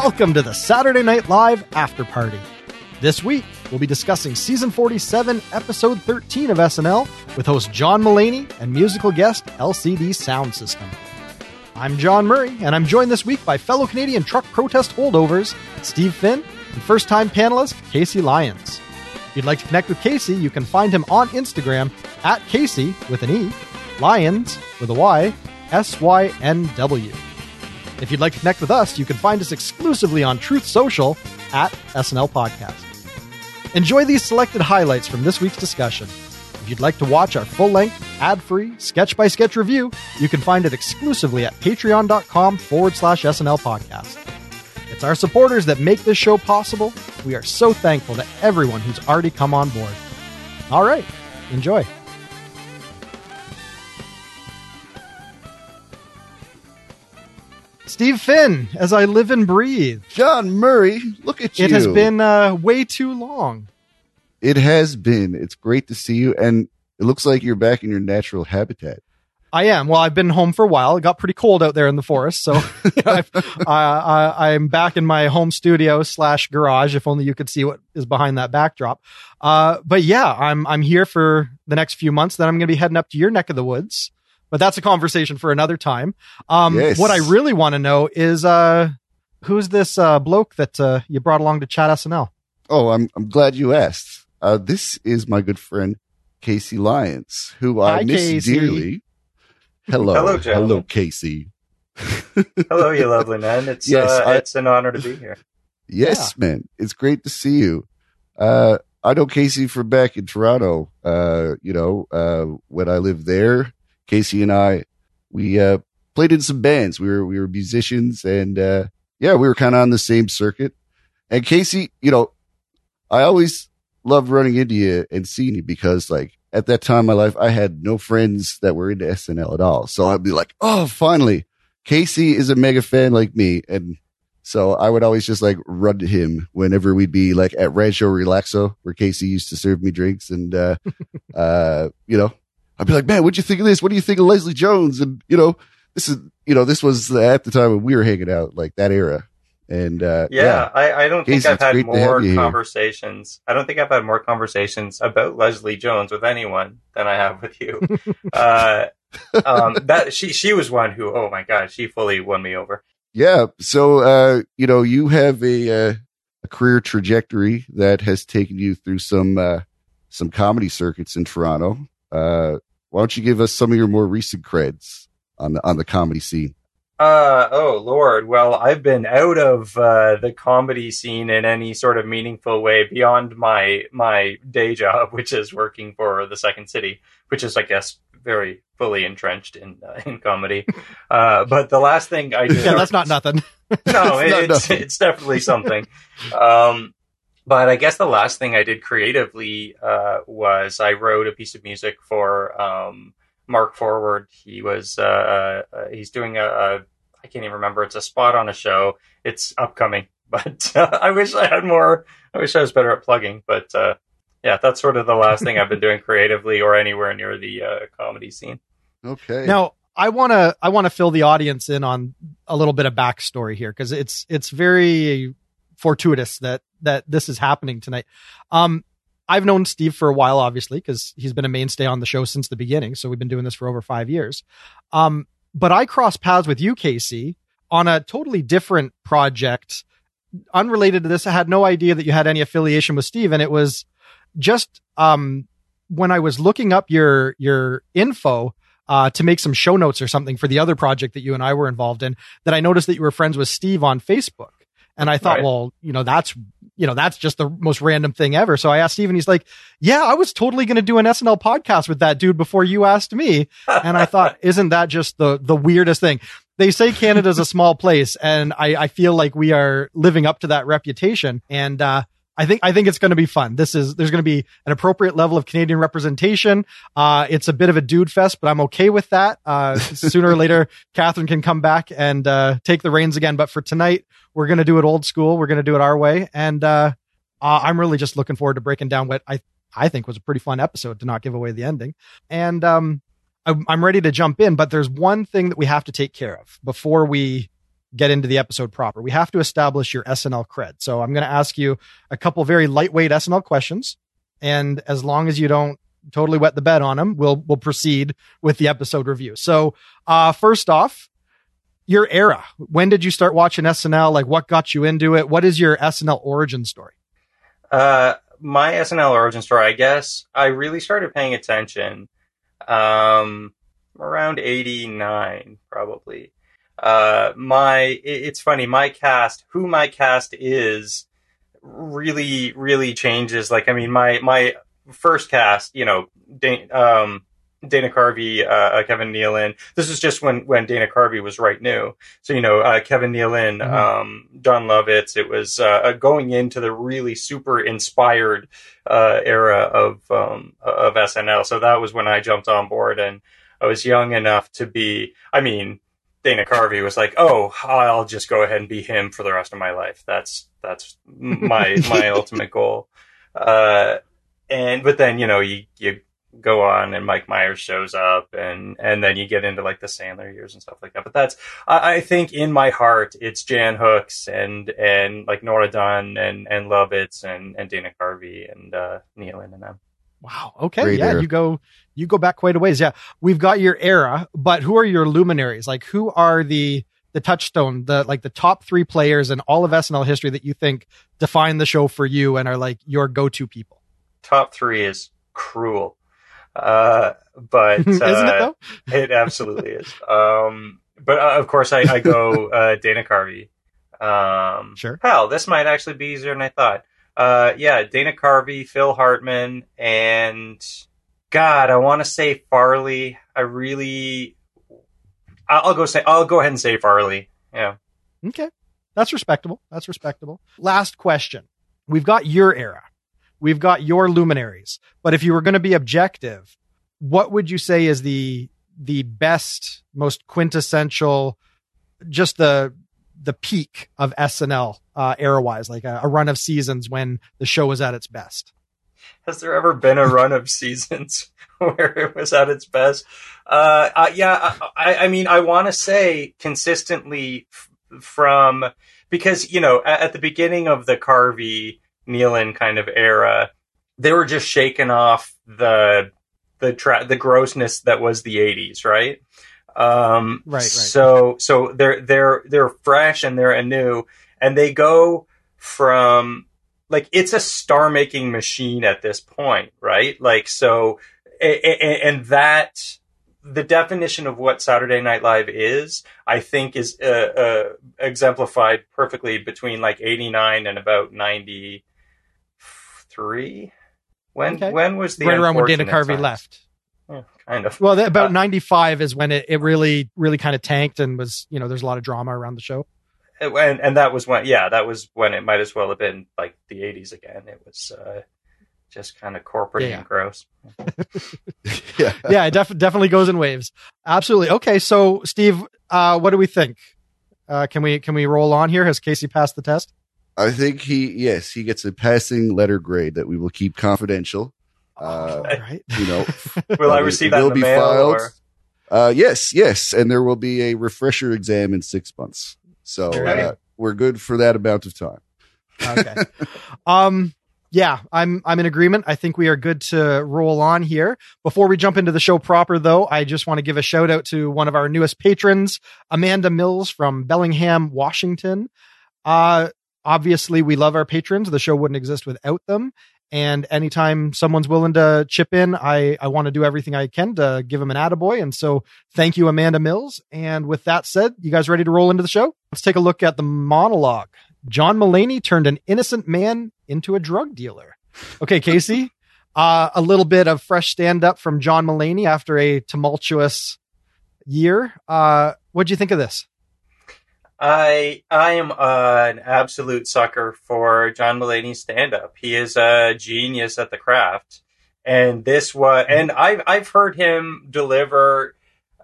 Welcome to the Saturday Night Live After Party. This week, we'll be discussing season 47, episode 13 of SNL with host John Mulaney and musical guest LCD Soundsystem. I'm John Murray, and I'm joined this week by fellow Canadian truck protest holdovers Steve Finn and first time panelist Casey Lyons. If you'd like to connect with Casey, you can find him on Instagram at Casey with an E, Lyons with a Y, S Y N W. If you'd like to connect with us, you can find us exclusively on Truth Social at SNL Podcast. Enjoy these selected highlights from this week's discussion. If you'd like to watch our full length, ad free, sketch by sketch review, you can find it exclusively at patreon.com forward slash SNL podcast. It's our supporters that make this show possible. We are so thankful to everyone who's already come on board. All right, enjoy. Steve Finn, as I live and breathe. John Murray, look at you. It has been uh, way too long. It has been. It's great to see you, and it looks like you're back in your natural habitat. I am. Well, I've been home for a while. It got pretty cold out there in the forest, so I've, I, I, I'm back in my home studio slash garage. If only you could see what is behind that backdrop. Uh, but yeah, I'm I'm here for the next few months. Then I'm going to be heading up to your neck of the woods. But that's a conversation for another time. Um, Yes. What I really want to know is uh, who's this uh, bloke that uh, you brought along to chat SNL? Oh, I'm I'm glad you asked. Uh, this is my good friend Casey Lyons, who I miss Casey. dearly. Hello, Hello, gentlemen. hello, Casey. Hello, you lovely man. It's Yes, uh, I- it's an honor to be here. Yes, man, it's great to see you. Uh, I know Casey from back in Toronto. Uh, you know, uh, when I lived there, Casey and I, we uh, played in some bands. We were we were musicians, and uh, yeah, we were kind of on the same circuit. And Casey, you know, I always loved running into you and seeing you because, like, at that time in my life, I had no friends that were into SNL at all. So I'd be like, oh, finally, Casey is a mega fan like me, and so I would always just like run to him whenever we'd be like at Rancho Relaxo, where Casey used to serve me drinks. And, uh, uh, you know, I'd be like, man, what'd you think of this? What do you think of Leslie Jones? And, you know, this is, you know, this was at the time when we were hanging out, like that era. And, uh, Yeah, I, I don't think Casey, I've had great to have more you here. conversations. I don't think I've had more conversations about Leslie Jones with anyone than I have with you. uh, um, that she she was one who, oh my god, she fully won me over. Yeah. So, uh, you know, you have a, uh, a career trajectory that has taken you through some, uh, some comedy circuits in Toronto. Uh, why don't you give us some of your more recent creds on the, on the comedy scene? Uh oh lord. Well, I've been out of uh, the comedy scene in any sort of meaningful way beyond my my day job, which is working for the Second City, which is I guess very fully entrenched in uh, in comedy. Uh, but the last thing I did Yeah, that's not nothing. no, It's not it's nothing. it's definitely something. Um, but I guess the last thing I did creatively uh, was I wrote a piece of music for um, Mark Forward. He was uh, uh, he's doing a, a I can't even remember. It's a spot on a show. It's upcoming, but uh, I wish I had more. I wish I was better at plugging. But uh, yeah, that's sort of the last thing I've been doing creatively or anywhere near the uh, comedy scene. Okay. Now, I want to I want to fill the audience in on a little bit of backstory here because it's it's very fortuitous that that this is happening tonight. Um, I've known Steve for a while, obviously, because he's been a mainstay on the show since the beginning. So we've been doing this for over five years. Um, but I crossed paths with you, Casey, on a totally different project, unrelated to this. I had no idea that you had any affiliation with Steve, and it was just um when I was looking up your your info uh, to make some show notes or something for the other project that you and I were involved in, that I noticed that you were friends with Steve on Facebook. And I thought, Right. well, you know, that's, you know, that's just the most random thing ever. So I asked Steve and he's like, yeah, I was totally going to do an SNL podcast with that dude before you asked me. And I thought, isn't that just the, the weirdest thing? They say Canada's a small place and I, I feel like we are living up to that reputation. And, uh, I think I think it's going to be fun. This is there's going to be an appropriate level of Canadian representation. Uh, it's a bit of a dude fest, but I'm okay with that. Uh, sooner or later, Catherine can come back and uh, take the reins again. But for tonight, we're going to do it old school. We're going to do it our way, and uh, uh, I'm really just looking forward to breaking down what I I think was a pretty fun episode to not give away the ending. And um, I'm, I'm ready to jump in, but there's one thing that we have to take care of before we get into the episode proper. We have to establish your SNL cred. So I'm going to ask you a couple very lightweight SNL questions. And as long as you don't totally wet the bed on them, we'll, we'll proceed with the episode review. So, uh, first off, your era. When did you start watching SNL? Like what got you into it? What is your SNL origin story? Uh, my SNL origin story, I guess I really started paying attention, um, around 89, probably. Uh, my, it, it's funny, my cast, who my cast is, really, really changes. Like, I mean, my, my first cast, you know, um, Dana Carvey, uh, uh, Kevin Nealon. This is just when, when Dana Carvey was right new. So, you know, uh, Kevin Nealon, mm-hmm. um, Jon Lovitz, it was, uh, uh, going into the really super inspired, uh, era of, um, of SNL. So that was when I jumped on board and I was young enough to be, I mean, Dana Carvey was like, "Oh, I'll just go ahead and be him for the rest of my life. That's that's my my ultimate goal." Uh, and but then you know you you go on and Mike Myers shows up and and then you get into like the Sandler years and stuff like that. But that's I, I think in my heart it's Jan Hooks and and like Nora Dunn and and Lovitz and and Dana Carvey and uh, Nealon and them. Wow. Okay. Great yeah, era. you go you go back quite a ways. Yeah, we've got your era, but who are your luminaries? Like, who are the the touchstone, the like the top three players in all of SNL history that you think define the show for you and are like your go to people? Top three is cruel, uh, but isn't uh, it though? it absolutely is. Um, but uh, of course, I, I go uh, Dana Carvey. Um, sure. Hell, this might actually be easier than I thought. Uh, yeah, Dana Carvey, Phil Hartman, and God, I want to say Farley. I really, I'll go say, I'll go ahead and say Farley. Yeah. Okay. That's respectable. That's respectable. Last question. We've got your era. We've got your luminaries. But if you were going to be objective, what would you say is the, the best, most quintessential, just the, the peak of SNL, uh, era wise, like a, a run of seasons when the show was at its best? has there ever been a run of seasons where it was at its best? Uh, uh yeah, I, I, mean, I want to say consistently f- from because you know at, at, the beginning of the Carvey Nealon kind of era, they were just shaking off the the tra- the grossness that was the '80s, right? Um, right, right. So so they're they're they're fresh and they're anew, and they go from like it's a star making machine at this point, right? Like so, and that the definition of what Saturday Night Live is, I think, is uh, uh, exemplified perfectly between like '89 and about '93. When okay. when was the right around when Dana Carvey times? left? Yeah, kind of. Well, about uh, 95 is when it, it really, really kind of tanked and was, you know, there's a lot of drama around the show. And and that was when yeah that was when it might as well have been like the 80s again. It was uh, just kind of corporate yeah, yeah. and gross. Yeah yeah it def- definitely goes in waves. Absolutely. Okay so steve uh, what do we think? Uh, can we can we roll on here? Has casey passed the test? I think he yes he gets a passing letter grade that we will keep confidential uh, right. you know will i receive that will be filed or? Uh, yes, yes, and there will be a refresher exam in six months. So uh, we're good for that amount of time. okay. um, yeah, I'm I'm in agreement. I think we are good to roll on here. Before we jump into the show proper, though, I just want to give a shout out to one of our newest patrons, Amanda Mills from Bellingham, Washington. Uh, obviously, we love our patrons. The show wouldn't exist without them. And anytime someone's willing to chip in, I, I want to do everything I can to give them an attaboy. And so thank you, Amanda Mills. And with that said, you guys ready to roll into the show? Let's take a look at the monologue. John Mulaney turned an innocent man into a drug dealer. Okay, Casey, uh, a little bit of fresh stand up from John Mulaney after a tumultuous year. Uh, what'd you think of this? I I am uh, an absolute sucker for John Mulaney's stand up. He is a genius at the craft. And this was and I've I've heard him deliver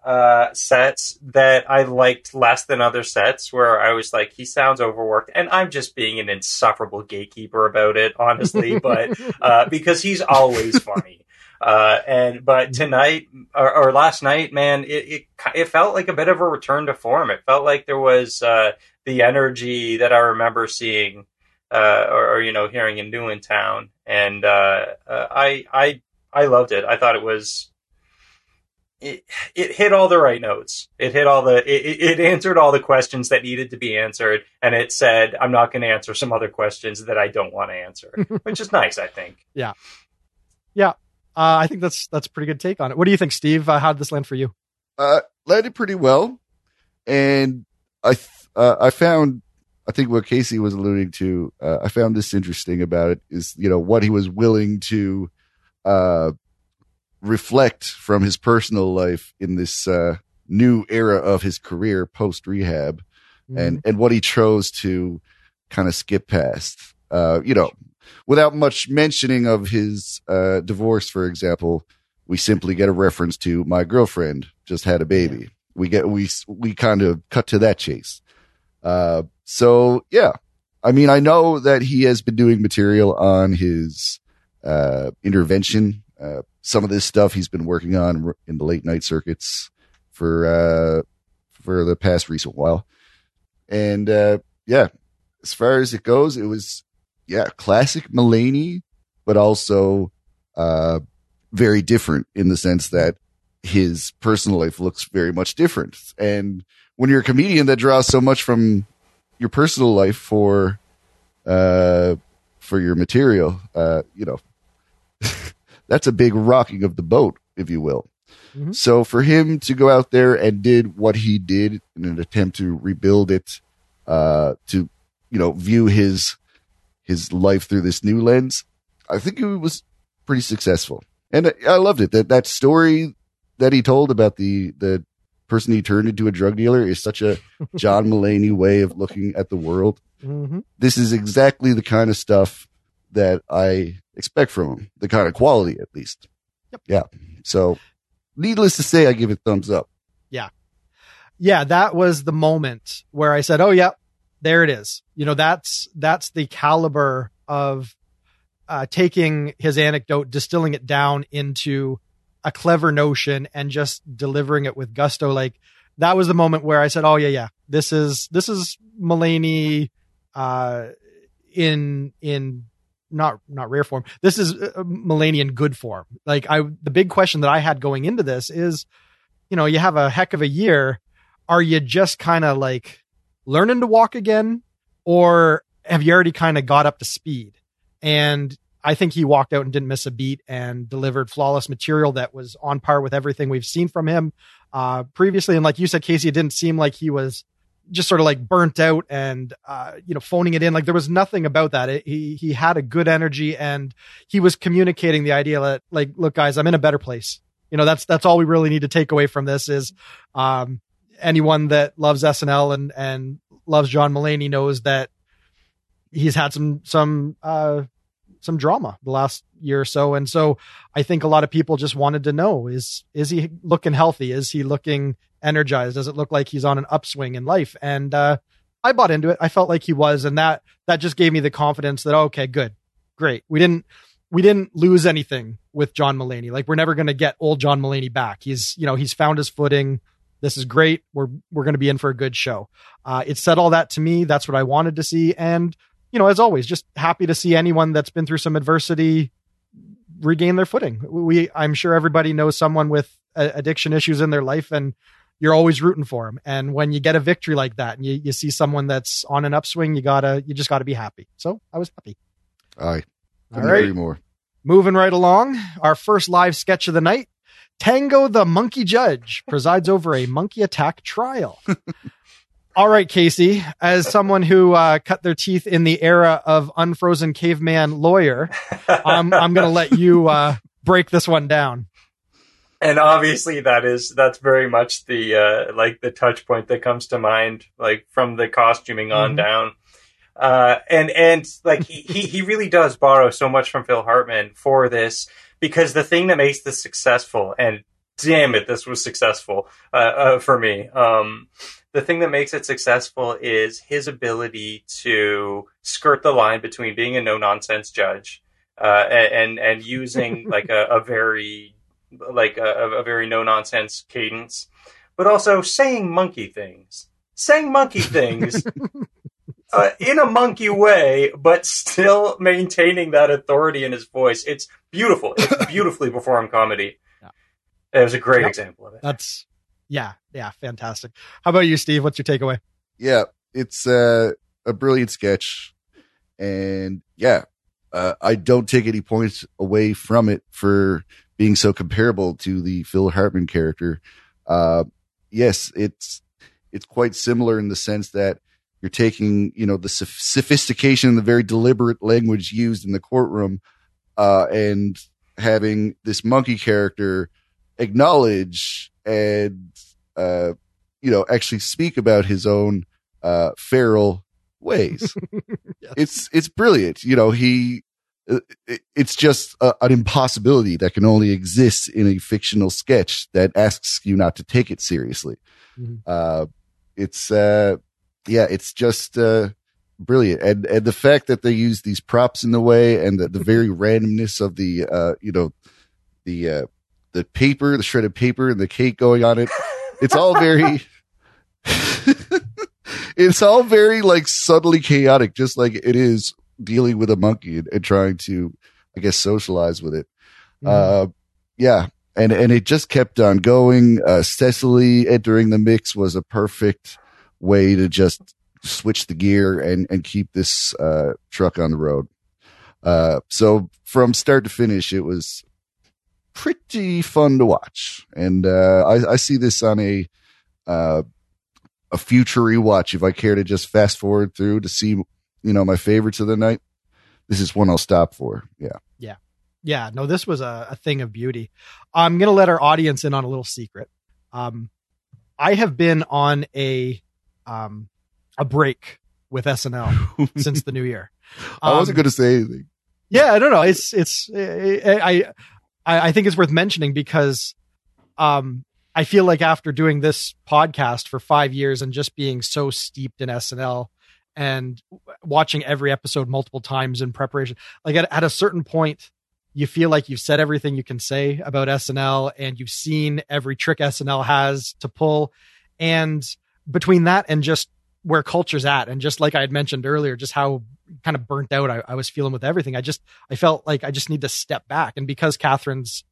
uh, sets that I liked less than other sets where I was like, he sounds overworked. And I'm just being an insufferable gatekeeper about it, honestly, but uh, because he's always funny. Uh, and but tonight or, or, last night, man, it, it, it felt like a bit of a return to form. It felt like there was uh, the energy that I remember seeing uh, or, or, you know hearing in New in Town, and uh, uh, I I I loved it. I thought it was it, it hit all the right notes. It hit all the it, it answered all the questions that needed to be answered, and it said, "I'm not going to answer some other questions that I don't want to answer," which is nice, I think. Yeah, yeah. Uh, I think that's that's a pretty good take on it. What do you think, Steve? Uh, how did this land for you? Uh, landed pretty well, and I th- uh, I found I think what Casey was alluding to. Uh, I found this interesting about it is you know what he was willing to uh, reflect from his personal life in this uh, new era of his career post rehab, mm-hmm. and and what he chose to kind of skip past. Uh, you know, without much mentioning of his uh, divorce, for example, we simply get a reference to my girlfriend just had a baby. Yeah. We get we we kind of cut to that chase. Uh, so yeah, I mean, I know that he has been doing material on his uh, intervention uh, some of this stuff he's been working on in the late night circuits for uh, for the past recent while, and uh, yeah, as far as it goes, it was yeah classic Mulaney, but also uh, very different in the sense that his personal life looks very much different. And when you're a comedian that draws so much from your personal life for uh for your material, uh, you know, that's a big rocking of the boat, if you will. Mm-hmm. So for him to go out there and did what he did in an attempt to rebuild it, uh, to, you know, view his, his life through this new lens, I think it was pretty successful. And I loved it. That, that story that he told about the, the person he turned into a drug dealer is such a John Mulaney way of looking at the world. Mm-hmm. This is exactly the kind of stuff that I expect from him, the kind of quality at least. Yep. Yeah. So, needless to say, I give it thumbs up. Yeah. Yeah. That was the moment where I said, Oh, yeah, there it is. You know, that's, that's the caliber of, uh, taking his anecdote, distilling it down into a clever notion and just delivering it with gusto. Like that was the moment where I said, Oh, yeah, yeah, this is, this is Mulaney, uh, in, in not not rare form. This is a Mulaney in good form. Like I, the big question that I had going into this is, you know, you have a heck of a year. Are you just kind of like learning to walk again, or have you already kind of got up to speed? And I think he walked out and didn't miss a beat and delivered flawless material that was on par with everything we've seen from him uh, previously. And like you said, Casey, it didn't seem like he was just sort of like burnt out and uh, you know phoning it in like there was nothing about that it, he he had a good energy and he was communicating the idea that like look guys i'm in a better place you know that's that's all we really need to take away from this is um, anyone that loves snl and and loves john mulaney knows that he's had some some uh some drama the last year or so and so i think a lot of people just wanted to know is is he looking healthy is he looking energized? Does it look like he's on an upswing in life? And uh, I bought into it. I felt like he was, and that that just gave me the confidence that okay, good, great. We didn't we didn't lose anything with John Mulaney. Like we're never going to get old John Mulaney back. He's you know he's found his footing. This is great. We're we're going to be in for a good show. Uh, it said all that to me. That's what I wanted to see. And you know, as always, just happy to see anyone that's been through some adversity regain their footing. We, I'm sure everybody knows someone with addiction issues in their life, and you're always rooting for them. And when you get a victory like that and you, you see someone that's on an upswing, you gotta, you just gotta be happy. So I was happy. Aye. All right. More. Moving right along. Our first live sketch of the night. Tango the monkey judge presides over a monkey attack trial. All right, Casey, as someone who uh, cut their teeth in the era of unfrozen caveman lawyer, I'm going to let you uh, break this one down and obviously that is that's very much the uh, like the touch point that comes to mind like from the costuming on mm-hmm. down uh, and and like he, he he really does borrow so much from Phil Hartman for this because the thing that makes this successful and damn it this was successful uh, uh for me um, the thing that makes it successful is his ability to skirt the line between being a no nonsense judge uh, and and using like a, a very like a, a very no nonsense cadence, but also saying monkey things, saying monkey things. Uh, in a monkey way, but still maintaining that authority in his voice. It's beautiful. It's beautifully performed comedy. Yeah. It was a great Yep. example of it. That's yeah, yeah, fantastic. How about you, Steve? What's your takeaway? yeah, it's uh, a brilliant sketch, and yeah, uh, I don't take any points away from it for being so comparable to the Phil Hartman character. Uh, yes, it's it's quite similar in the sense that you're taking you know the sophistication and the very deliberate language used in the courtroom, uh, and having this monkey character acknowledge and uh, you know actually speak about his own uh, feral ways. Yes. It's it's brilliant. You know, he uh, it's just a, an impossibility that can only exist in a fictional sketch that asks you not to take it seriously. Mhm. Uh, it's uh, yeah, it's just uh, brilliant, and and the fact that they use these props in the way and the, the very randomness of the uh, you know the uh, the paper, the shredded paper, and the cake going on it. It's all very. it's all very like subtly chaotic, just like it is dealing with a monkey and, and trying to, I guess, socialize with it. Uh, yeah. And, and it just kept on going. Uh, Cecily entering the mix was a perfect way to just switch the gear and, and keep this, uh, truck on the road. Uh, so from start to finish, it was pretty fun to watch. And, uh, I, I see this on a, uh, a future rewatch. If I care to just fast forward through to see, you know, my favorites of the night, this is one I'll stop for. Yeah. Yeah. yeah, no, this was a, a thing of beauty. I'm to let our audience in on a little secret. Um, I have been on a, um, a break with SNL since the new year. I wasn't Um, going to say anything. Yeah, I don't know. It's it's I I I think it's worth mentioning because um I feel like after doing this podcast for 5 years and just being so steeped in SNL and watching every episode multiple times in preparation like at, at a certain point you feel like you've said everything you can say about SNL and you've seen every trick SNL has to pull and between that and just where culture's at and just like I had mentioned earlier just how kind of burnt out I, I was feeling with everything. I just I felt like I just need to step back. And because Catherine's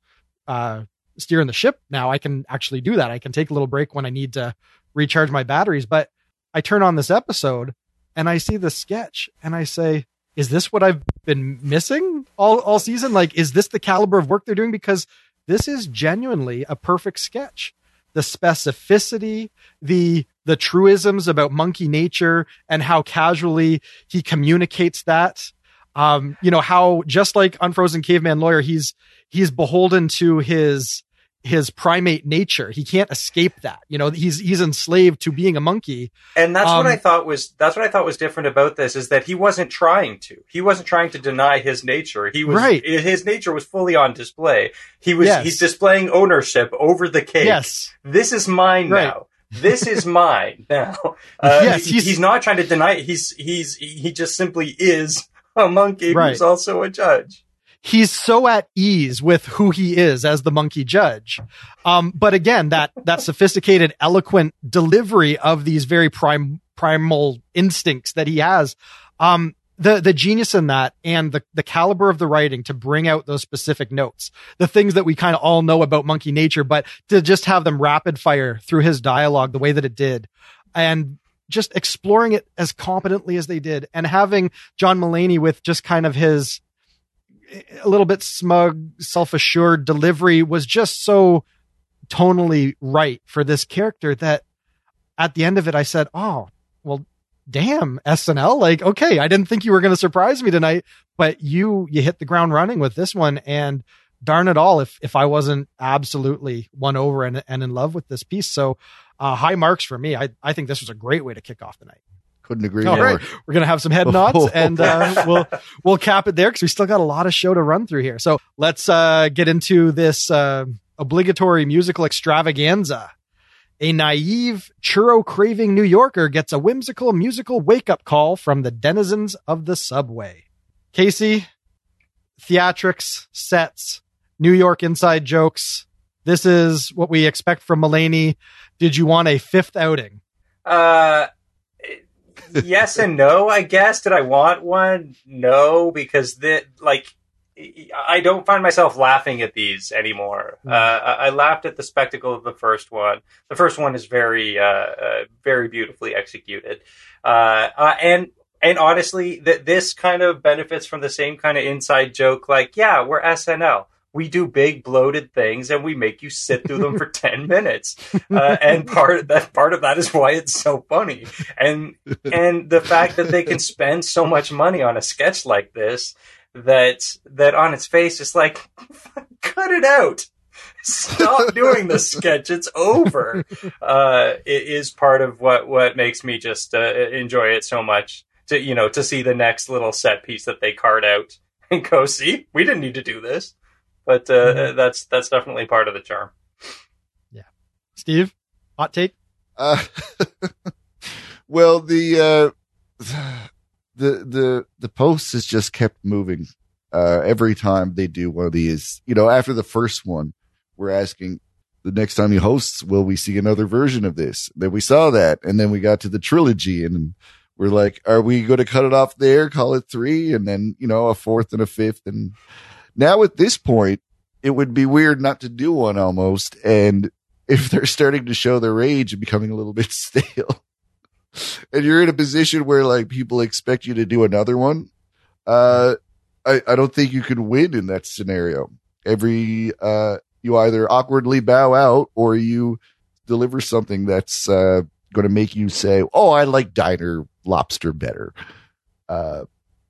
uh steering the ship now, I can actually do that. I can take a little break when I need to recharge my batteries. But I turn on this episode and I see the sketch and I say, is this what I've been missing all, all season? Like, is this the caliber of work they're doing? Because this is genuinely a perfect sketch. The specificity, the the truisms about monkey nature and how casually he communicates that. Um, you know, how just like Unfrozen Caveman Lawyer, he's he's beholden to his his primate nature. He can't escape that. You know, he's he's enslaved to being a monkey. And that's Um, what I thought was that's what I thought was different about this is that he wasn't trying to. He wasn't trying to deny his nature. He was Right. his nature was fully on display. He was Yes. he's displaying ownership over the cake. Yes. This is mine Right. now. This is mine now. Uh, Yes, he's- he's, not trying to deny it. He's he's he just simply is a monkey Right. who's also a judge. he's so at ease with who he is as the monkey judge. Um, but again, that, that sophisticated, eloquent delivery of these very prime, primal instincts that he has, um, the, the genius in that and the, the caliber of the writing to bring out those specific notes, the things that we kind of all know about monkey nature, but to just have them rapid fire through his dialogue the way that it did and just exploring it as competently as they did and having John Mulaney with just kind of his, a little bit smug, self-assured delivery was just so tonally right for this character that at the end of it, I said, "Oh, well, damn, SNL! Like, okay, I didn't think you were going to surprise me tonight, but you you hit the ground running with this one, and darn it all, if if I wasn't absolutely won over and and in love with this piece, so uh, high marks for me. I I think this was a great way to kick off the night. Couldn't agree All more. right, we're gonna have some head nods, and uh, we'll we'll cap it there because we still got a lot of show to run through here. So let's uh, get into this uh, obligatory musical extravaganza. A naive, churro craving New Yorker gets a whimsical musical wake up call from the denizens of the subway. Casey, theatrics, sets, New York inside jokes. This is what we expect from Mulaney. Did you want a fifth outing? Uh, yes and no, I guess. Did I want one? No, because the like I don't find myself laughing at these anymore. Mm. Uh, I laughed at the spectacle of the first one. The first one is very, uh, uh, very beautifully executed, uh, uh, and and honestly, that this kind of benefits from the same kind of inside joke. Like, yeah, we're SNL. We do big bloated things, and we make you sit through them for ten minutes. Uh, and part of that part of that is why it's so funny. And and the fact that they can spend so much money on a sketch like this that that on its face is like, cut it out. Stop doing the sketch. It's over. Uh, it is part of what what makes me just uh, enjoy it so much. To you know, to see the next little set piece that they card out and go, see, we didn't need to do this, but uh, mm-hmm. that's that's definitely part of the charm. Yeah, Steve, hot take. Uh, well, the uh, the the the post has just kept moving uh, every time they do one of these. You know, after the first one, we're asking the next time he hosts, will we see another version of this? Then we saw that, and then we got to the trilogy, and we're like, are we going to cut it off there? Call it three, and then you know a fourth and a fifth, and now at this point, it would be weird not to do one almost, and if they're starting to show their age and becoming a little bit stale and you're in a position where like people expect you to do another one, uh, I, I don't think you could win in that scenario. Every, uh, you either awkwardly bow out or you deliver something that's, uh, going to make you say, Oh, I like diner lobster better. Uh,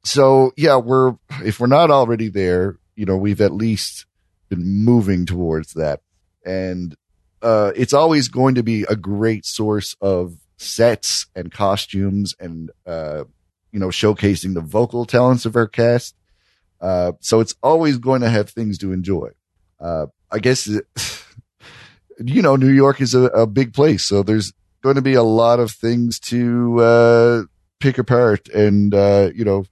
so yeah, we're, if we're not already there, you know, we've at least been moving towards that. And, uh, it's always going to be a great source of sets and costumes and, uh, you know, showcasing the vocal talents of our cast. Uh, so it's always going to have things to enjoy. Uh, I guess, you know, New York is a, a, big place. So there's going to be a lot of things to, uh, pick apart and, uh, you know,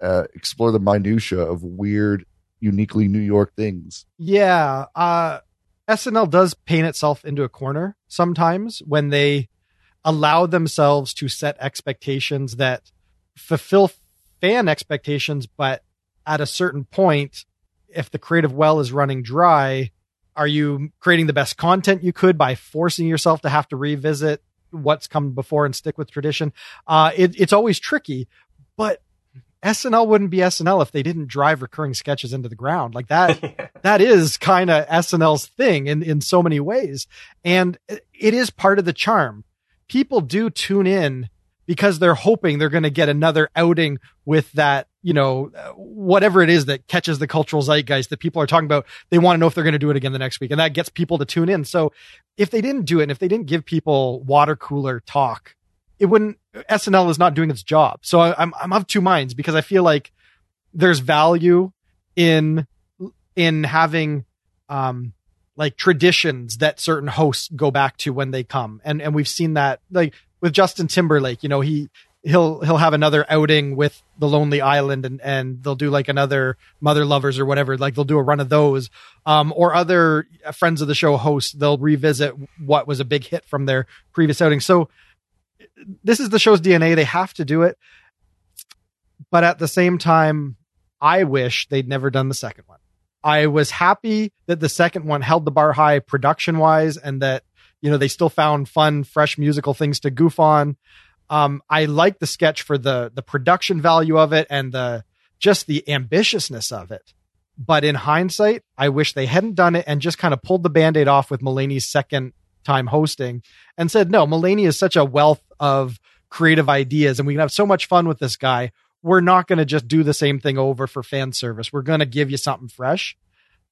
uh, explore the minutia of weird, uniquely New York things. Yeah. Uh, SNL does paint itself into a corner sometimes when they allow themselves to set expectations that fulfill fan expectations, but at a certain point, if the creative well is running dry, are you creating the best content you could by forcing yourself to have to revisit what's come before and stick with tradition? Uh, it, it's always tricky, but SNL wouldn't be SNL if they didn't drive recurring sketches into the ground. Like that, that is kind of SNL's thing in, in so many ways. And it is part of the charm people do tune in because they're hoping they're going to get another outing with that, you know, whatever it is that catches the cultural zeitgeist that people are talking about. They want to know if they're going to do it again the next week. And that gets people to tune in. So if they didn't do it and if they didn't give people water cooler talk, it wouldn't, SNL is not doing its job. So I, I'm, I'm of two minds because I feel like there's value in, in having, um, like traditions that certain hosts go back to when they come. And, and we've seen that like with Justin Timberlake, you know, he, he'll, he'll have another outing with the Lonely Island and, and they'll do like another Mother Lovers or whatever. Like they'll do a run of those. Um, or other friends of the show hosts, they'll revisit what was a big hit from their previous outing. So this is the show's DNA. They have to do it. But at the same time, I wish they'd never done the second one. I was happy that the second one held the bar high production wise and that, you know, they still found fun, fresh musical things to goof on. Um, I like the sketch for the, the production value of it and the, just the ambitiousness of it. But in hindsight, I wish they hadn't done it and just kind of pulled the band-aid off with Mulaney's second time hosting and said, no, Mulaney is such a wealth of creative ideas and we can have so much fun with this guy we're not going to just do the same thing over for fan service. We're going to give you something fresh.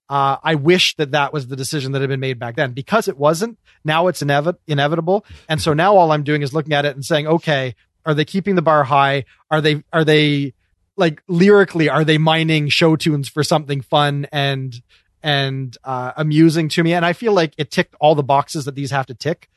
Uh, I wish that that was the decision that had been made back then because it wasn't. Now it's inevi- inevitable. And so now all I'm doing is looking at it and saying, okay, are they keeping the bar high? Are they, are they like lyrically, are they mining show tunes for something fun and, and, uh, amusing to me? And I feel like it ticked all the boxes that these have to tick.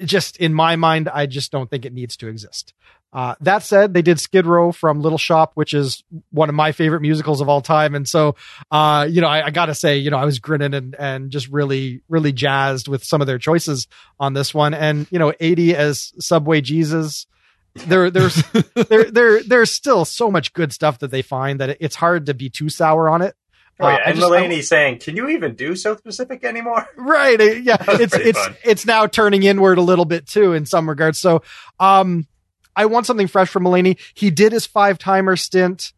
Just in my mind, I just don't think it needs to exist. Uh, that said, they did Skid Row from Little Shop, which is one of my favorite musicals of all time. And so, uh, you know, I, I gotta say, you know, I was grinning and, and just really, really jazzed with some of their choices on this one. And, you know, 80 as Subway Jesus, there, there's, there, there, there's still so much good stuff that they find that it's hard to be too sour on it. Oh, yeah. Uh, and Mulaney saying, "Can you even do South Pacific anymore?" right yeah it's it's fun. it's now turning inward a little bit too in some regards so um i want something fresh from Mulaney. he did his five timer stint.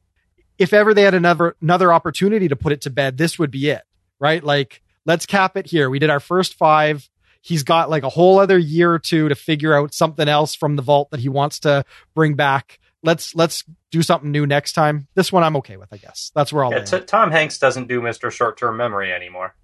If ever they had another another opportunity to put it to bed this would be it right? Like let's cap it here. We did our first five. He's got like a whole other year or two to figure out something else from the vault that he wants to bring back. Let's let's do something new next time. This one i'm okay with i guess. That's where i'll Yeah, Tom Hanks doesn't do Mr. Short Term Memory anymore.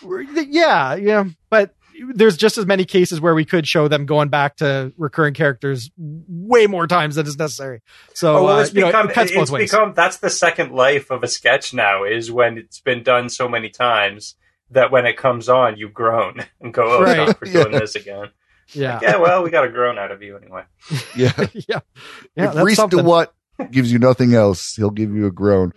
yeah, yeah, but there's just as many cases where we could show them going back to recurring characters way more times than is necessary. So oh, well, uh, it's know, become it cuts both it's ways. become that's the second life of a sketch now is when it's been done so many times that when it comes on you groan and go, "Oh, Right. God, we're doing Yeah. this again." yeah, Yeah, well, we got a groan out of you anyway. Yeah. yeah, yeah. if That's Reese something. De'What gives you nothing else, he'll give you a groan.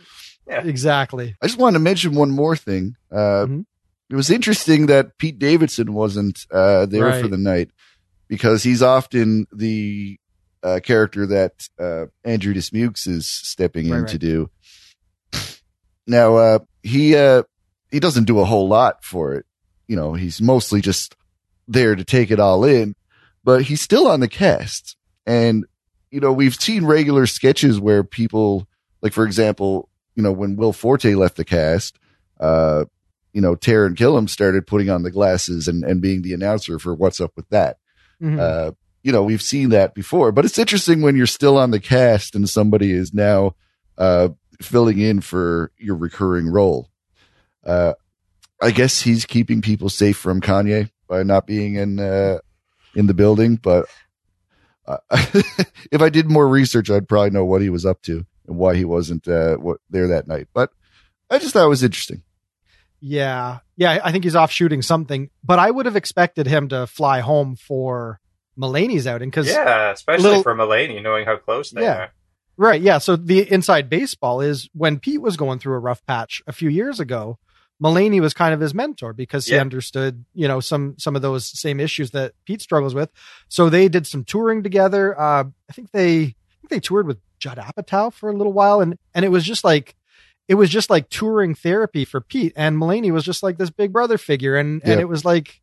exactly. I just wanted to mention one more thing. Uh, Mhm. It was interesting that Pete Davidson wasn't uh, there Right. for the night because he's often the uh, character that uh, Andrew Dismukes is stepping Right, in right. to do. Now uh, he uh, he doesn't do a whole lot for it. You know, he's mostly just there to take it all in, but he's still on the cast. And you know, we've seen regular sketches where people, like for example, you know, when Will Forte left the cast, uh, you know, Taran Killam started putting on the glasses and, and being the announcer for what's up with that. Mhm. Uh, you know, we've seen that before, but it's interesting when you're still on the cast and somebody is now, uh, filling in for your recurring role. Uh, I guess he's keeping people safe from Kanye by not being in, uh, in the building, but, uh, if I did more research, I'd probably know what he was up to and why he wasn't, uh, what, there that night. But I just thought it was interesting. Yeah, yeah. I think he's off shooting something, but I would have expected him to fly home for Mulaney's outing because Yeah, especially little- for Mulaney, knowing how close they Yeah. are. Right. Yeah. So the inside baseball is when Pete was going through a rough patch a few years ago, Mulaney was kind of his mentor because he Yeah. understood, you know, some, some of those same issues that Pete struggles with. So they did some touring together. Uh, I think they, I think they toured with Judd Apatow for a little while and, and it was just like, it was just like touring therapy for Pete and Mulaney was just like this big brother figure. And, and it was like,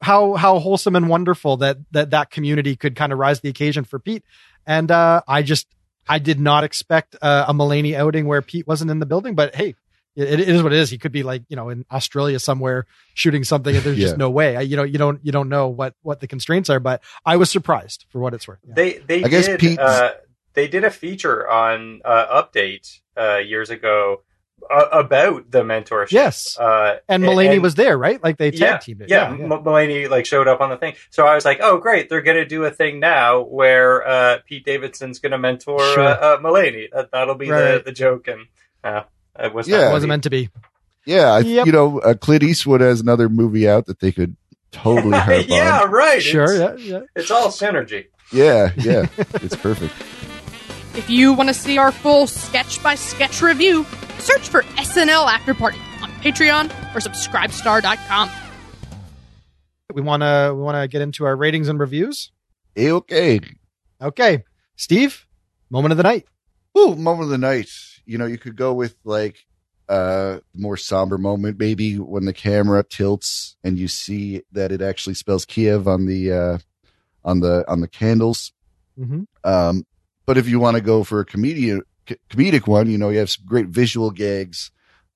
how, how wholesome and wonderful that, that, that community could kind of rise the occasion for Pete. And, uh, I just, I did not expect uh, a Mulaney outing where Pete wasn't in the building, but hey, it, it is what it is. He could be like, you know, in Australia somewhere shooting something and there's Yeah. just no way. I, you know, you don't, you don't know what, what the constraints are, but I was surprised for what it's worth. Yeah. They they I guess did Pete's- uh, they did a feature on uh, Update uh, years ago uh, about the mentorship. Yes. uh, and Mulaney was there, right? Like they yeah, tag teamed it. Yeah, M- Mulaney like showed up on the thing, so I was like, "Oh, great! They're gonna do a thing now where uh, Pete Davidson's gonna mentor Sure. uh, uh, Mulaney. That, that'll be the, Right. the joke." And uh, it was Yeah. not It wasn't meant to be. Yeah, Yep. you know, uh, Clint Eastwood has another movie out that they could totally harp yeah, on. right. Sure. It's, Yeah. Yeah. it's all synergy. Yeah, yeah, it's perfect. If you want to see our full sketch by sketch review, search for SNL After Party on Patreon or subscribestar.com. We want to, we want to get into our ratings and reviews. Okay. Okay. Steve, moment of the night. Ooh, moment of the night. You know, you could go with like uh more somber moment, maybe when the camera tilts and you see that it actually spells Kiev on the uh on the on the candles. Mm-hmm. Um, but if you want to go for a comedian comedic one, you know, you have some great visual gags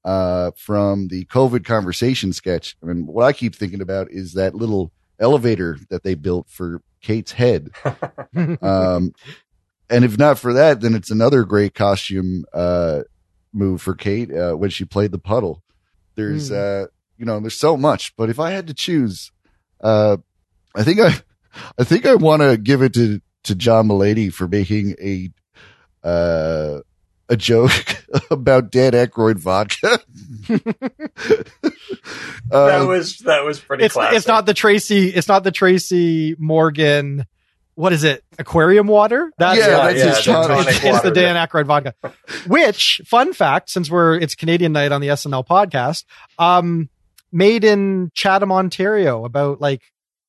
uh, from the COVID conversation sketch. I mean, what I keep thinking about is that little elevator that they built for Kate's head. Um, and if not for that, then it's another great costume uh, move for Kate uh, when she played the puddle. There's, uh, you know, there's so much. But if I had to choose, uh, I think I, I think I want to give it to to John Mulaney for making a uh, a joke about Dan Aykroyd vodka. that Um, was that was pretty it's classic. it's not the Tracy it's not the Tracy Morgan what is it? Aquarium water? Yeah, that's his gin tonic it's, it's the. Dan Aykroyd vodka. Which, fun fact, since we're it's Canadian night on the SNL podcast, um, made in Chatham, Ontario, about like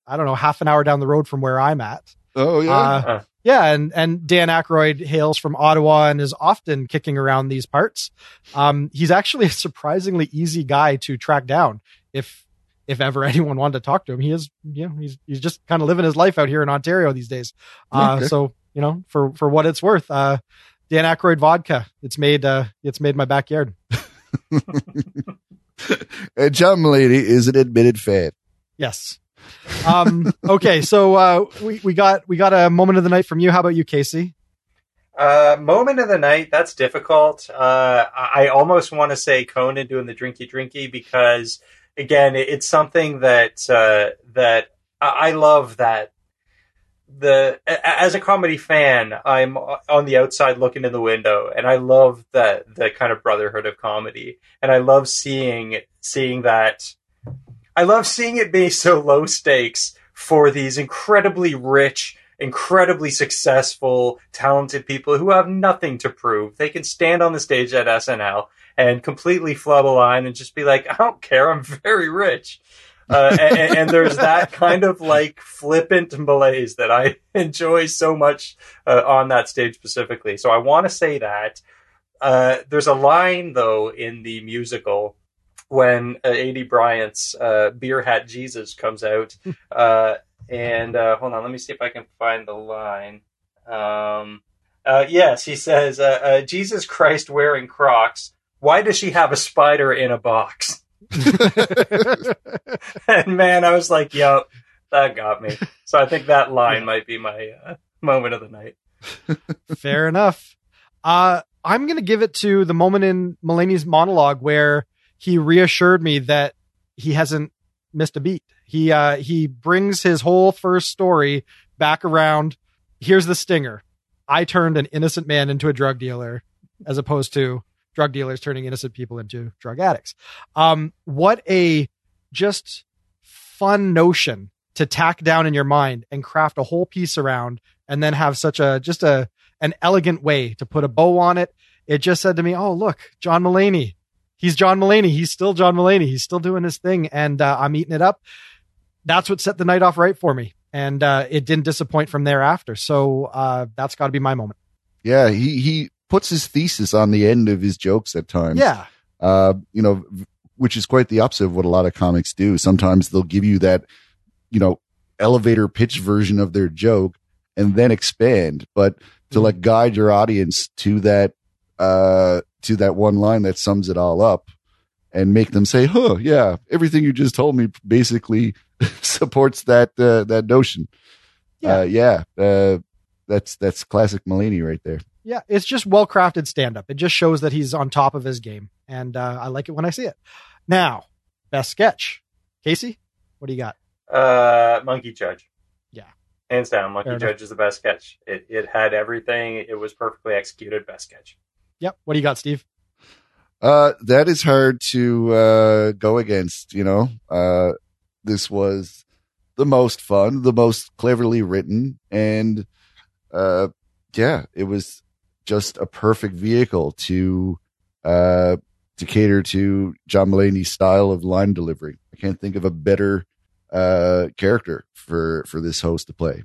I don't know, half an hour down the road from where I'm at. Oh yeah. Uh, Huh. yeah, and and Dan Aykroyd hails from Ottawa and is often kicking around these parts. Um, he's actually a surprisingly easy guy to track down. If if ever anyone wanted to talk to him, he is you know he's he's just kind of living his life out here in Ontario these days. Uh, Okay. so you know for for what it's worth, uh, Dan Aykroyd vodka. It's made uh, it's made my backyard. and John Mulaney is an admitted fan. Yes. Um, okay, so uh, we we got we got a moment of the night from you. How about you, Casey? Uh, moment of the night. That's difficult. Uh, I almost want to say Conan doing the drinky drinky because again, it's something that uh, that I I love that the as a comedy fan, I'm on the outside looking in the window, and I love that the kind of brotherhood of comedy, and I love seeing seeing that. I love seeing it be so low stakes for these incredibly rich, incredibly successful, talented people who have nothing to prove. They can stand on the stage at SNL and completely flub a line and just be like, I don't care, I'm very rich. Uh, and, and there's that kind of like flippant malaise that I enjoy so much uh, on that stage specifically. So I want to say that. Uh, there's a line though in the musical when uh, Aidy Bryant's uh, Beer Hat Jesus comes out. Uh, and uh, hold on, let me see if I can find the line. Um, uh, yes, he says, uh, uh, Jesus Christ wearing Crocs. Why does she have a spider in a box? and man, I was like, yo, that got me. So I think that line might be my uh, moment of the night. Fair enough. Uh, I'm going to give it to the moment in Mulaney's monologue where he reassured me that he hasn't missed a beat. He, uh, he brings his whole first story back around. Here's the stinger. I turned an innocent man into a drug dealer as opposed to drug dealers turning innocent people into drug addicts. Um, what a just fun notion to tack down in your mind and craft a whole piece around and then have such a, just a, an elegant way to put a bow on it. It just said to me, Oh, look, John Mulaney. He's John Mulaney. He's still John Mulaney. He's still doing his thing and uh, I'm eating it up. That's what set the night off right for me. And uh, it didn't disappoint from thereafter. So uh, that's got to be my moment. Yeah, he he puts his thesis on the end of his jokes at times. Yeah. uh, you know, which is quite the opposite of what a lot of comics do. Sometimes they'll give you that, you know, elevator pitch version of their joke and then expand, but to like guide your audience to that, uh, to that one line that sums it all up and make them say, huh, yeah, everything you just told me basically supports that, uh, that notion. Yeah. Uh, yeah. Uh, that's, that's classic Mulaney right there. Yeah, it's just well crafted stand up. It just shows that he's on top of his game, and uh, I like it when I see it. Now, best sketch, Casey, what do you got? Uh, Monkey Judge. Yeah. Hands down, Monkey Judge is the best sketch. It it had everything. It was perfectly executed. Best sketch. Yep. What do you got, Steve? Uh, that is hard to uh, go against. You know, uh, this was the most fun, the most cleverly written, and uh, yeah, it was just a perfect vehicle to uh, to cater to John Mulaney's style of line delivery. I can't think of a better uh, character for for this host to play.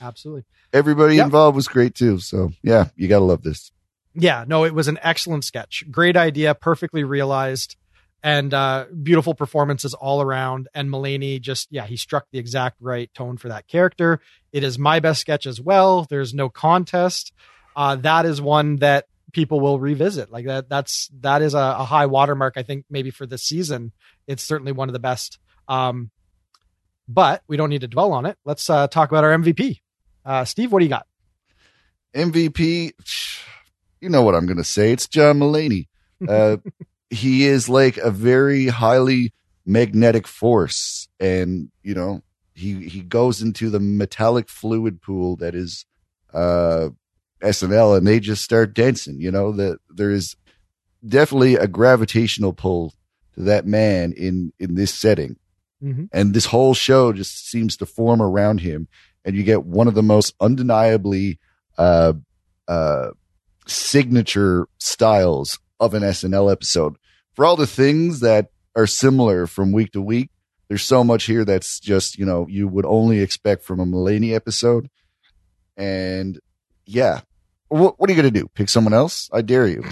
Absolutely. Everybody Yep. involved was great too. So yeah, you gotta love this. Yeah. No, it was an excellent sketch. Great idea, perfectly realized, and uh, beautiful performances all around. And Mulaney just, yeah, he struck the exact right tone for that character. It is my best sketch as well. There's no contest. Uh, that is one that people will revisit. Like that, that's that is a, a high watermark. I think maybe for this season, it's certainly one of the best. Um, but we don't need to dwell on it. Let's uh, talk about our MVP. Uh, Steve, what do you got? MVP, you know what I'm going to say. It's John Mulaney. Uh, he is like a very highly magnetic force. And, you know, he, he goes into the metallic fluid pool that is, uh, SNL and they just start dancing, you know, that there is definitely a gravitational pull to that man in, in this setting Mhm. and this whole show just seems to form around him and you get one of the most undeniably uh, uh, signature styles of an SNL episode. For all the things that are similar from week to week, there's so much here that's just you know you would only expect from a Mulaney episode, and yeah, what, what are you gonna do? Pick someone else? I dare you.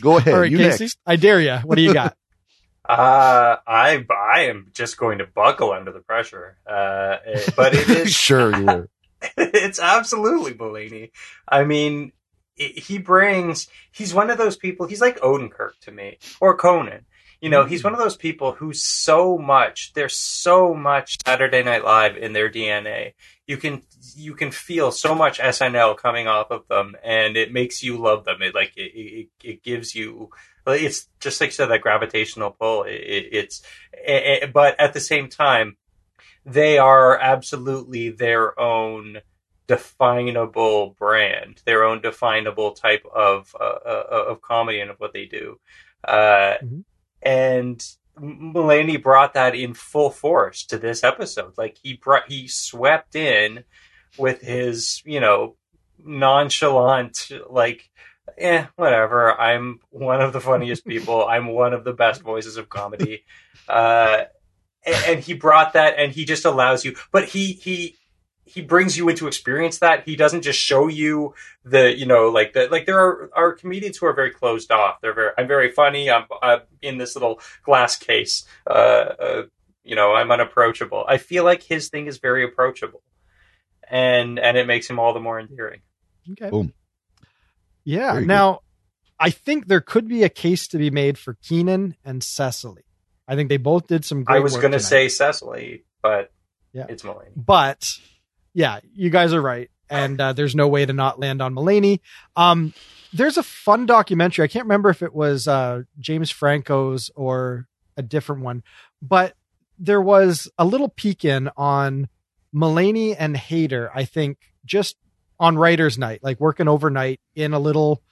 Go ahead. All right, you Casey, next. I dare you. What do you got? Uh, I I am just going to buckle under the pressure. Uh, eh, but it is sure you were. it's absolutely Mulaney. I mean, he brings. He's one of those people. He's like Odenkirk to me, or Conan. You know, he's mm-hmm. one of those people who's so much. There's so much Saturday Night Live in their DNA. You can you can feel so much SNL coming off of them, and it makes you love them. It like it it, it gives you. It's just like you said that gravitational pull. It, it, it's, but at the same time, they are absolutely their own definable brand, their own definable type of uh, uh, of comedy and of what they do. Uh, Mhm. And Mulaney brought that in full force to this episode. Like he brought, he swept in with his, you know, nonchalant, like, eh, whatever. I'm one of the funniest people. I'm one of the best voices of comedy. Uh, and, and he brought that and he just allows you but he he he brings you into experience that he doesn't just show you the you know like the like there are are comedians who are very closed off they're very i'm very funny i'm, I'm in this little glass case uh, uh you know i'm unapproachable i feel like his thing is very approachable and and it makes him all the more endearing Okay. Boom. Yeah. Very good. now, I think there could be a case to be made for Kenan and Cecily. I think they both did some great i was going to say cecily but Yeah. it's Mulaney. but yeah, you guys are right. And uh, there's no way to not land on Mulaney. Um, there's a fun documentary. I can't remember if it was uh, James Franco's or a different one, but there was a little peek in on Mulaney and Hader, I think, just on writer's night, like working overnight in a little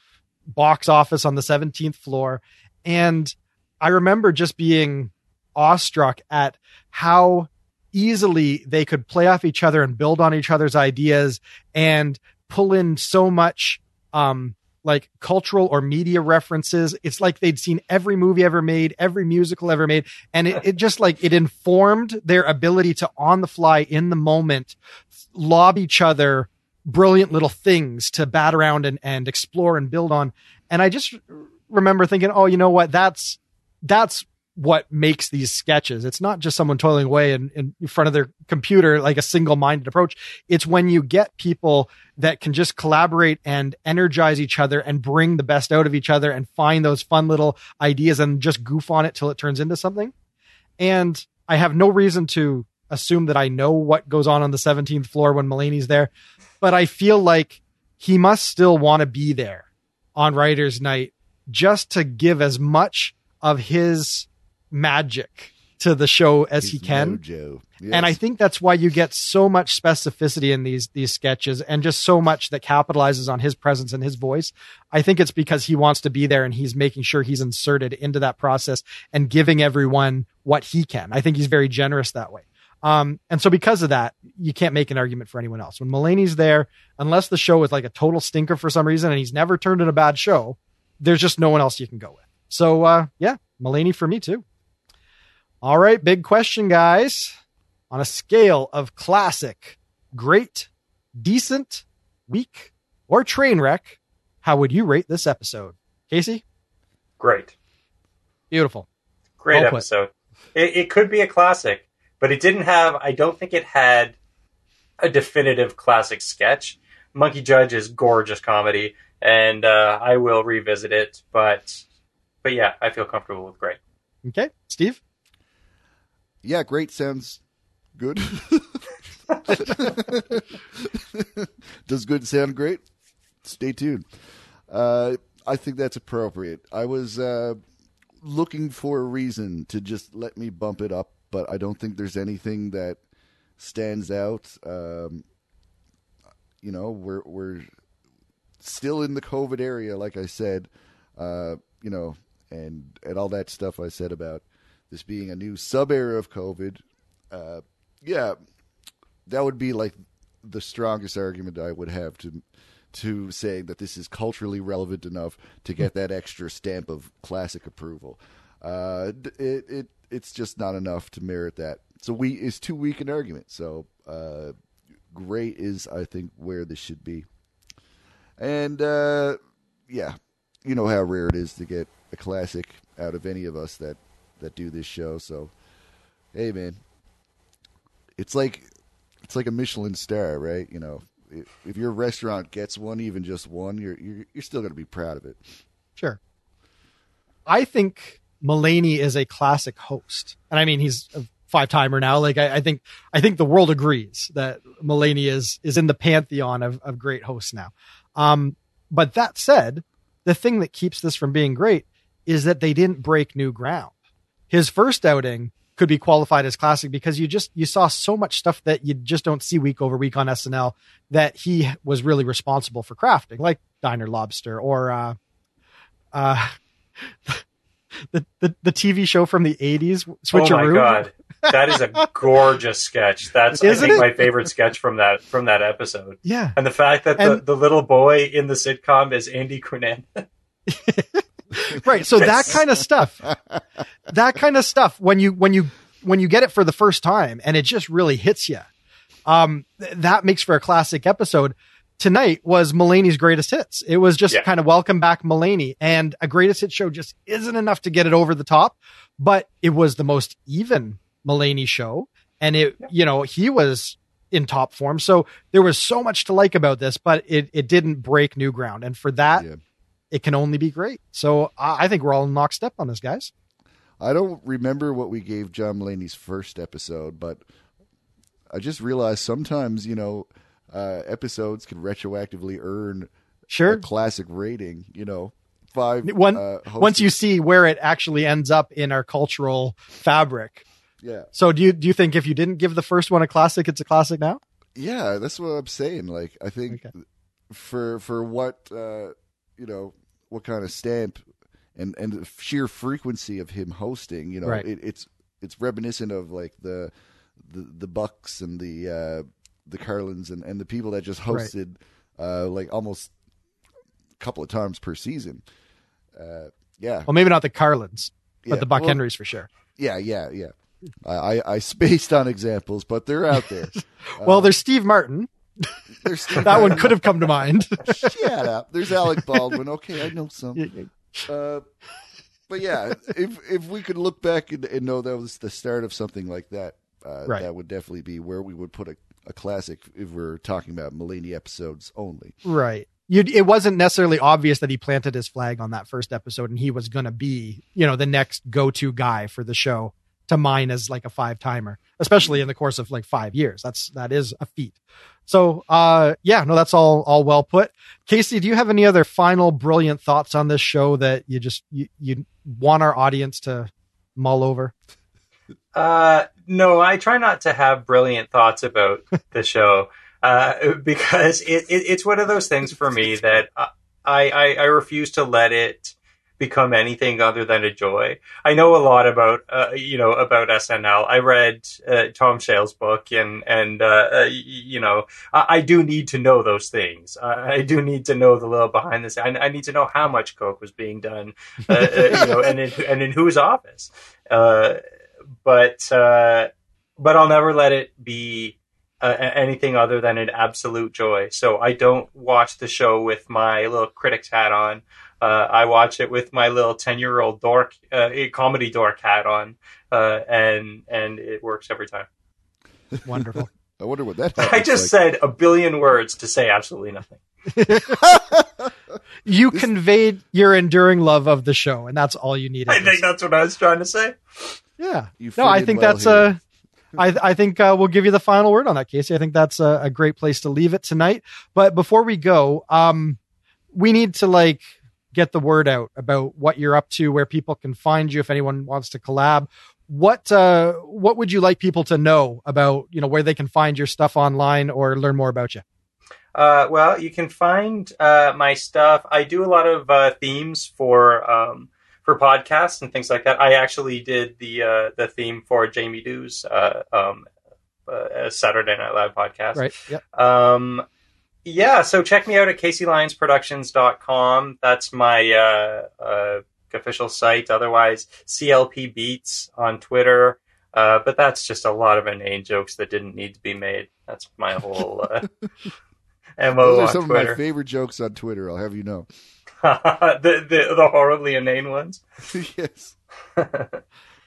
box office on the 17th floor. And I remember just being awestruck at how easily they could play off each other and build on each other's ideas and pull in so much um like cultural or media references. It's like they'd seen every movie ever made every musical ever made. And it, it just like it informed their ability to on the fly in the moment lob each other brilliant little things to bat around and, and explore and build on. And i just remember thinking oh you know what? That's that's what makes these sketches. It's not just someone toiling away in, in front of their computer like a single minded approach. It's when you get people that can just collaborate and energize each other and bring the best out of each other and find those fun little ideas and just goof on it till it turns into something. And I have no reason to assume that I know what goes on on the 17th floor when Mulaney's there, but I feel like he must still want to be there on writer's night just to give as much of his magic to the show as he can. mojo. And I think that's why you get so much specificity in these these sketches and just so much that capitalizes on his presence and his voice. I think it's because he wants to be there and he's making sure he's inserted into that process and giving everyone what he can. I think he's very generous that way. Um, and so because of that, you can't make an argument for anyone else. When Mulaney's there, unless the show is like a total stinker for some reason and he's never turned in a bad show, there's just no one else you can go with. So uh, yeah, Mulaney for me too. All right, big question, guys. On a scale of classic, great, decent, weak, or train wreck, how would you rate this episode? Casey? great Beautiful. Great Well episode. It, it could be a classic, but it didn't have. I don't think it had a definitive classic sketch. Monkey Judge is gorgeous comedy, and uh, I will revisit it. But but yeah, I feel comfortable with great. Okay, Steve? Yeah, great sounds good. Does good sound great? Stay tuned. Uh, I think that's appropriate. I was uh, looking for a reason to just let me bump it up, but I don't think there's anything that stands out. Um, you know, we're we're still in the COVID area, like I said. Uh, you know, and and all that stuff I said about this being a new sub era of COVID. Uh, yeah, that would be like the strongest argument I would have to to saying that this is culturally relevant enough to get that extra stamp of classic approval. Uh, it it it's just not enough to merit that. So we is too weak an argument. So uh, great is I think where this should be. And uh, yeah, you know how rare it is to get a classic out of any of us that that do this show. So hey, man, it's like it's like a Michelin star, right? You know, if, if your restaurant gets one, even just one, you're you're, you're still going to be proud of it. Sure. I think Mulaney is a classic host, and I mean he's a five timer now. Like I, I, think I think the world agrees that Mulaney is is in the pantheon of of great hosts now. Um, but that said, the thing that keeps this from being great is that they didn't break new ground. His first outing could be qualified as classic because you just you saw so much stuff that you just don't see week over week on SNL that he was really responsible for crafting, like Diner Lobster or uh, uh, the, the the TV show from the eighties, Switcheroo. Oh my god, that is a gorgeous sketch. That's Isn't I think it? my favorite sketch from that from that episode. Yeah, And the fact that the, And- the little boy in the sitcom is Andy Cunan. right. So that kind of stuff, that kind of stuff, when you when you when you get it for the first time and it just really hits you, um, th- that makes for a classic episode. Tonight was Mulaney's greatest hits. It was just Yeah. kind of welcome back Mulaney, and a greatest hit show just isn't enough to get it over the top. But it was the most even Mulaney show, and it you know he was in top form. So there was so much to like about this, but it it didn't break new ground, and for that Yeah. It can only be great. So I I think we're all in lockstep on this, guys. I don't remember what we gave John Mulaney's first episode, but I just realized sometimes you know uh, episodes can retroactively earn Sure. a classic rating. You know, five. One, uh, once you see where it actually ends up in our cultural fabric. yeah, So do you do you think if you didn't give the first one a classic, it's a classic now? yeah, that's what I'm saying. Like, I think Okay. for for what uh, you know, what kind of stamp and and the sheer frequency of him hosting, you know, Right. it, it's it's reminiscent of like the the the Bucks and the uh, the Carlins and and the people that just Right. hosted uh, like almost a couple of times per season. Uh, yeah, Well, maybe not the Carlins, but Yeah, the Buck well- Henrys for sure. yeah, yeah, yeah. I, I I spaced on examples, but they're out there. well, there's Steve Martin. There's That one could have come to mind. Shut up. There's Alec Baldwin. Okay, I know some. Uh, but yeah, if if we could look back and, and know that was the start of something like that, uh, Right. that would definitely be where we would put a, a classic if we're talking about Mulaney episodes only. Right. You, it wasn't necessarily obvious that he planted his flag on that first episode and he was going to be, you know, the next go-to guy for the show to mine as like a five timer, especially in the course of like five years. That's, that is a feat. So, uh, yeah, no, that's all, all well put. Casey, do you have any other final brilliant thoughts on this show that you just, you, you want our audience to mull over? Uh, no, I try not to have brilliant thoughts about the show uh, because it, it, it's one of those things for me that I, I, I refuse to let it become anything other than a joy. I know a lot about uh, you know about SNL. I read uh, Tom Shales' book, and and uh, uh, you know I, I do need to know those things. I, I do need to know the little behind the. I, I need to know how much coke was being done, uh, uh, you know, and in, and in whose office. But but I'll never let it be anything other than an absolute joy. So I don't watch the show with my little critic's hat on. Uh, I watch it with my little ten-year-old dork, uh, comedy dork hat on, uh, and and it works every time. Wonderful. I wonder what that. I happens just said a billion words to say absolutely nothing. you conveyed your enduring love of the show and that's all you needed. I think that's what I was trying to say. Yeah. You no, I think well that's here. uh I I think uh, we'll give you the final word on that, Casey. I think that's a, a great place to leave it tonight. But before we go, um, we need to like get the word out about what you're up to, where people can find you if anyone wants to collab. What uh what would you like people to know about you know where they can find your stuff online or learn more about you? Uh, well, you can find uh, my stuff. I do a lot of uh, themes for um, for podcasts and things like that. I actually did the uh, the theme for Jamie Dew's uh, um, uh, Saturday Night Live podcast. Right. Yep. Um, yeah, so check me out at CaseyLyonsProductions.com. That's my uh, uh, official site. Otherwise, CLP Beats on Twitter. Uh, but that's just a lot of inane jokes that didn't need to be made. That's my whole uh, MO Those are on some of my Twitter. favorite jokes on Twitter. I'll have you know. the, the the horribly inane ones. yes.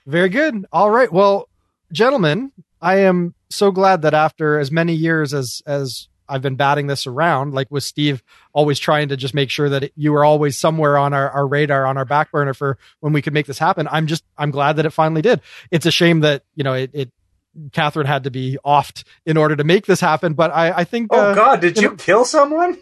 Very good. All right. Well, gentlemen, I am so glad that after as many years as as I've been batting this around, like with Steve always trying to just make sure that you were always somewhere on our, our radar, on our back burner for when we could make this happen. I'm just, I'm glad that it finally did. It's a shame that, you know, it, it Catherine had to be offed in order to make this happen. But I, I think, Oh uh, God, did you you know- kill someone?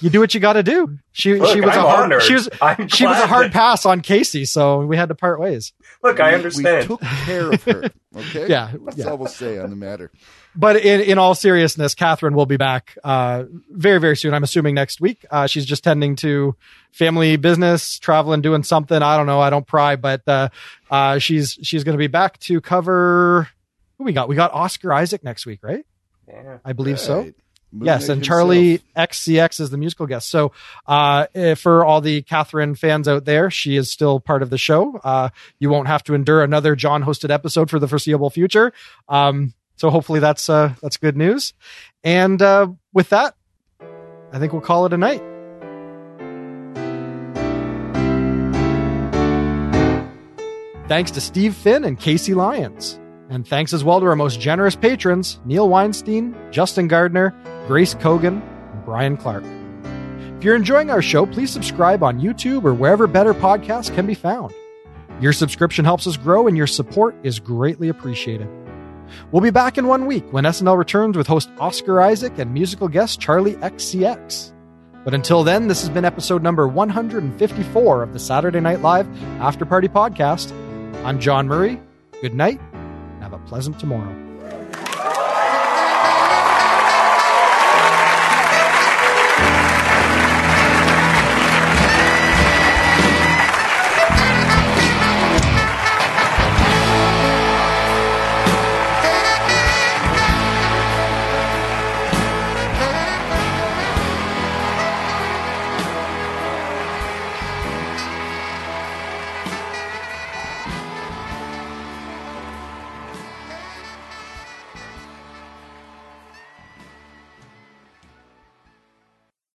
you do what you got to do. She, Look, she was I'm a hard, honored. she was, I'm she was a hard that- pass on Casey. So we had to part ways. Look, I understand. We took care of her. Okay. Yeah. That's yeah. all we'll say on the matter. but in, in all seriousness, Catherine will be back uh, very, very soon. I'm assuming next week. Uh, she's just tending to family business, traveling, doing something. I don't know. I don't pry, but uh, uh, she's she's going to be back to cover. Who we got? We got Oscar Isaac next week, right? Yeah. I believe so. Right. Moon Yes, and himself. Charli XCX is the musical guest. So, uh, eh, for all the Catherine fans out there, she is still part of the show. Uh, you won't have to endure another John hosted episode for the foreseeable future. Um, so hopefully that's uh, that's good news. And uh, with that, I think we'll call it a night. Thanks to Steve Finn and Casey Lyons. And thanks as well to our most generous patrons, Neil Weinstein, Justin Gardner, Grace Kogan, and Brian Clark. If you're enjoying our show, please subscribe on YouTube or wherever better podcasts can be found. Your subscription helps us grow and your support is greatly appreciated. We'll be back in one week when SNL returns with host Oscar Isaac and musical guest Charli XCX. But until then, this has been episode number 154 of the Saturday Night Live After Party Podcast. I'm John Murray. Good night and have a pleasant tomorrow.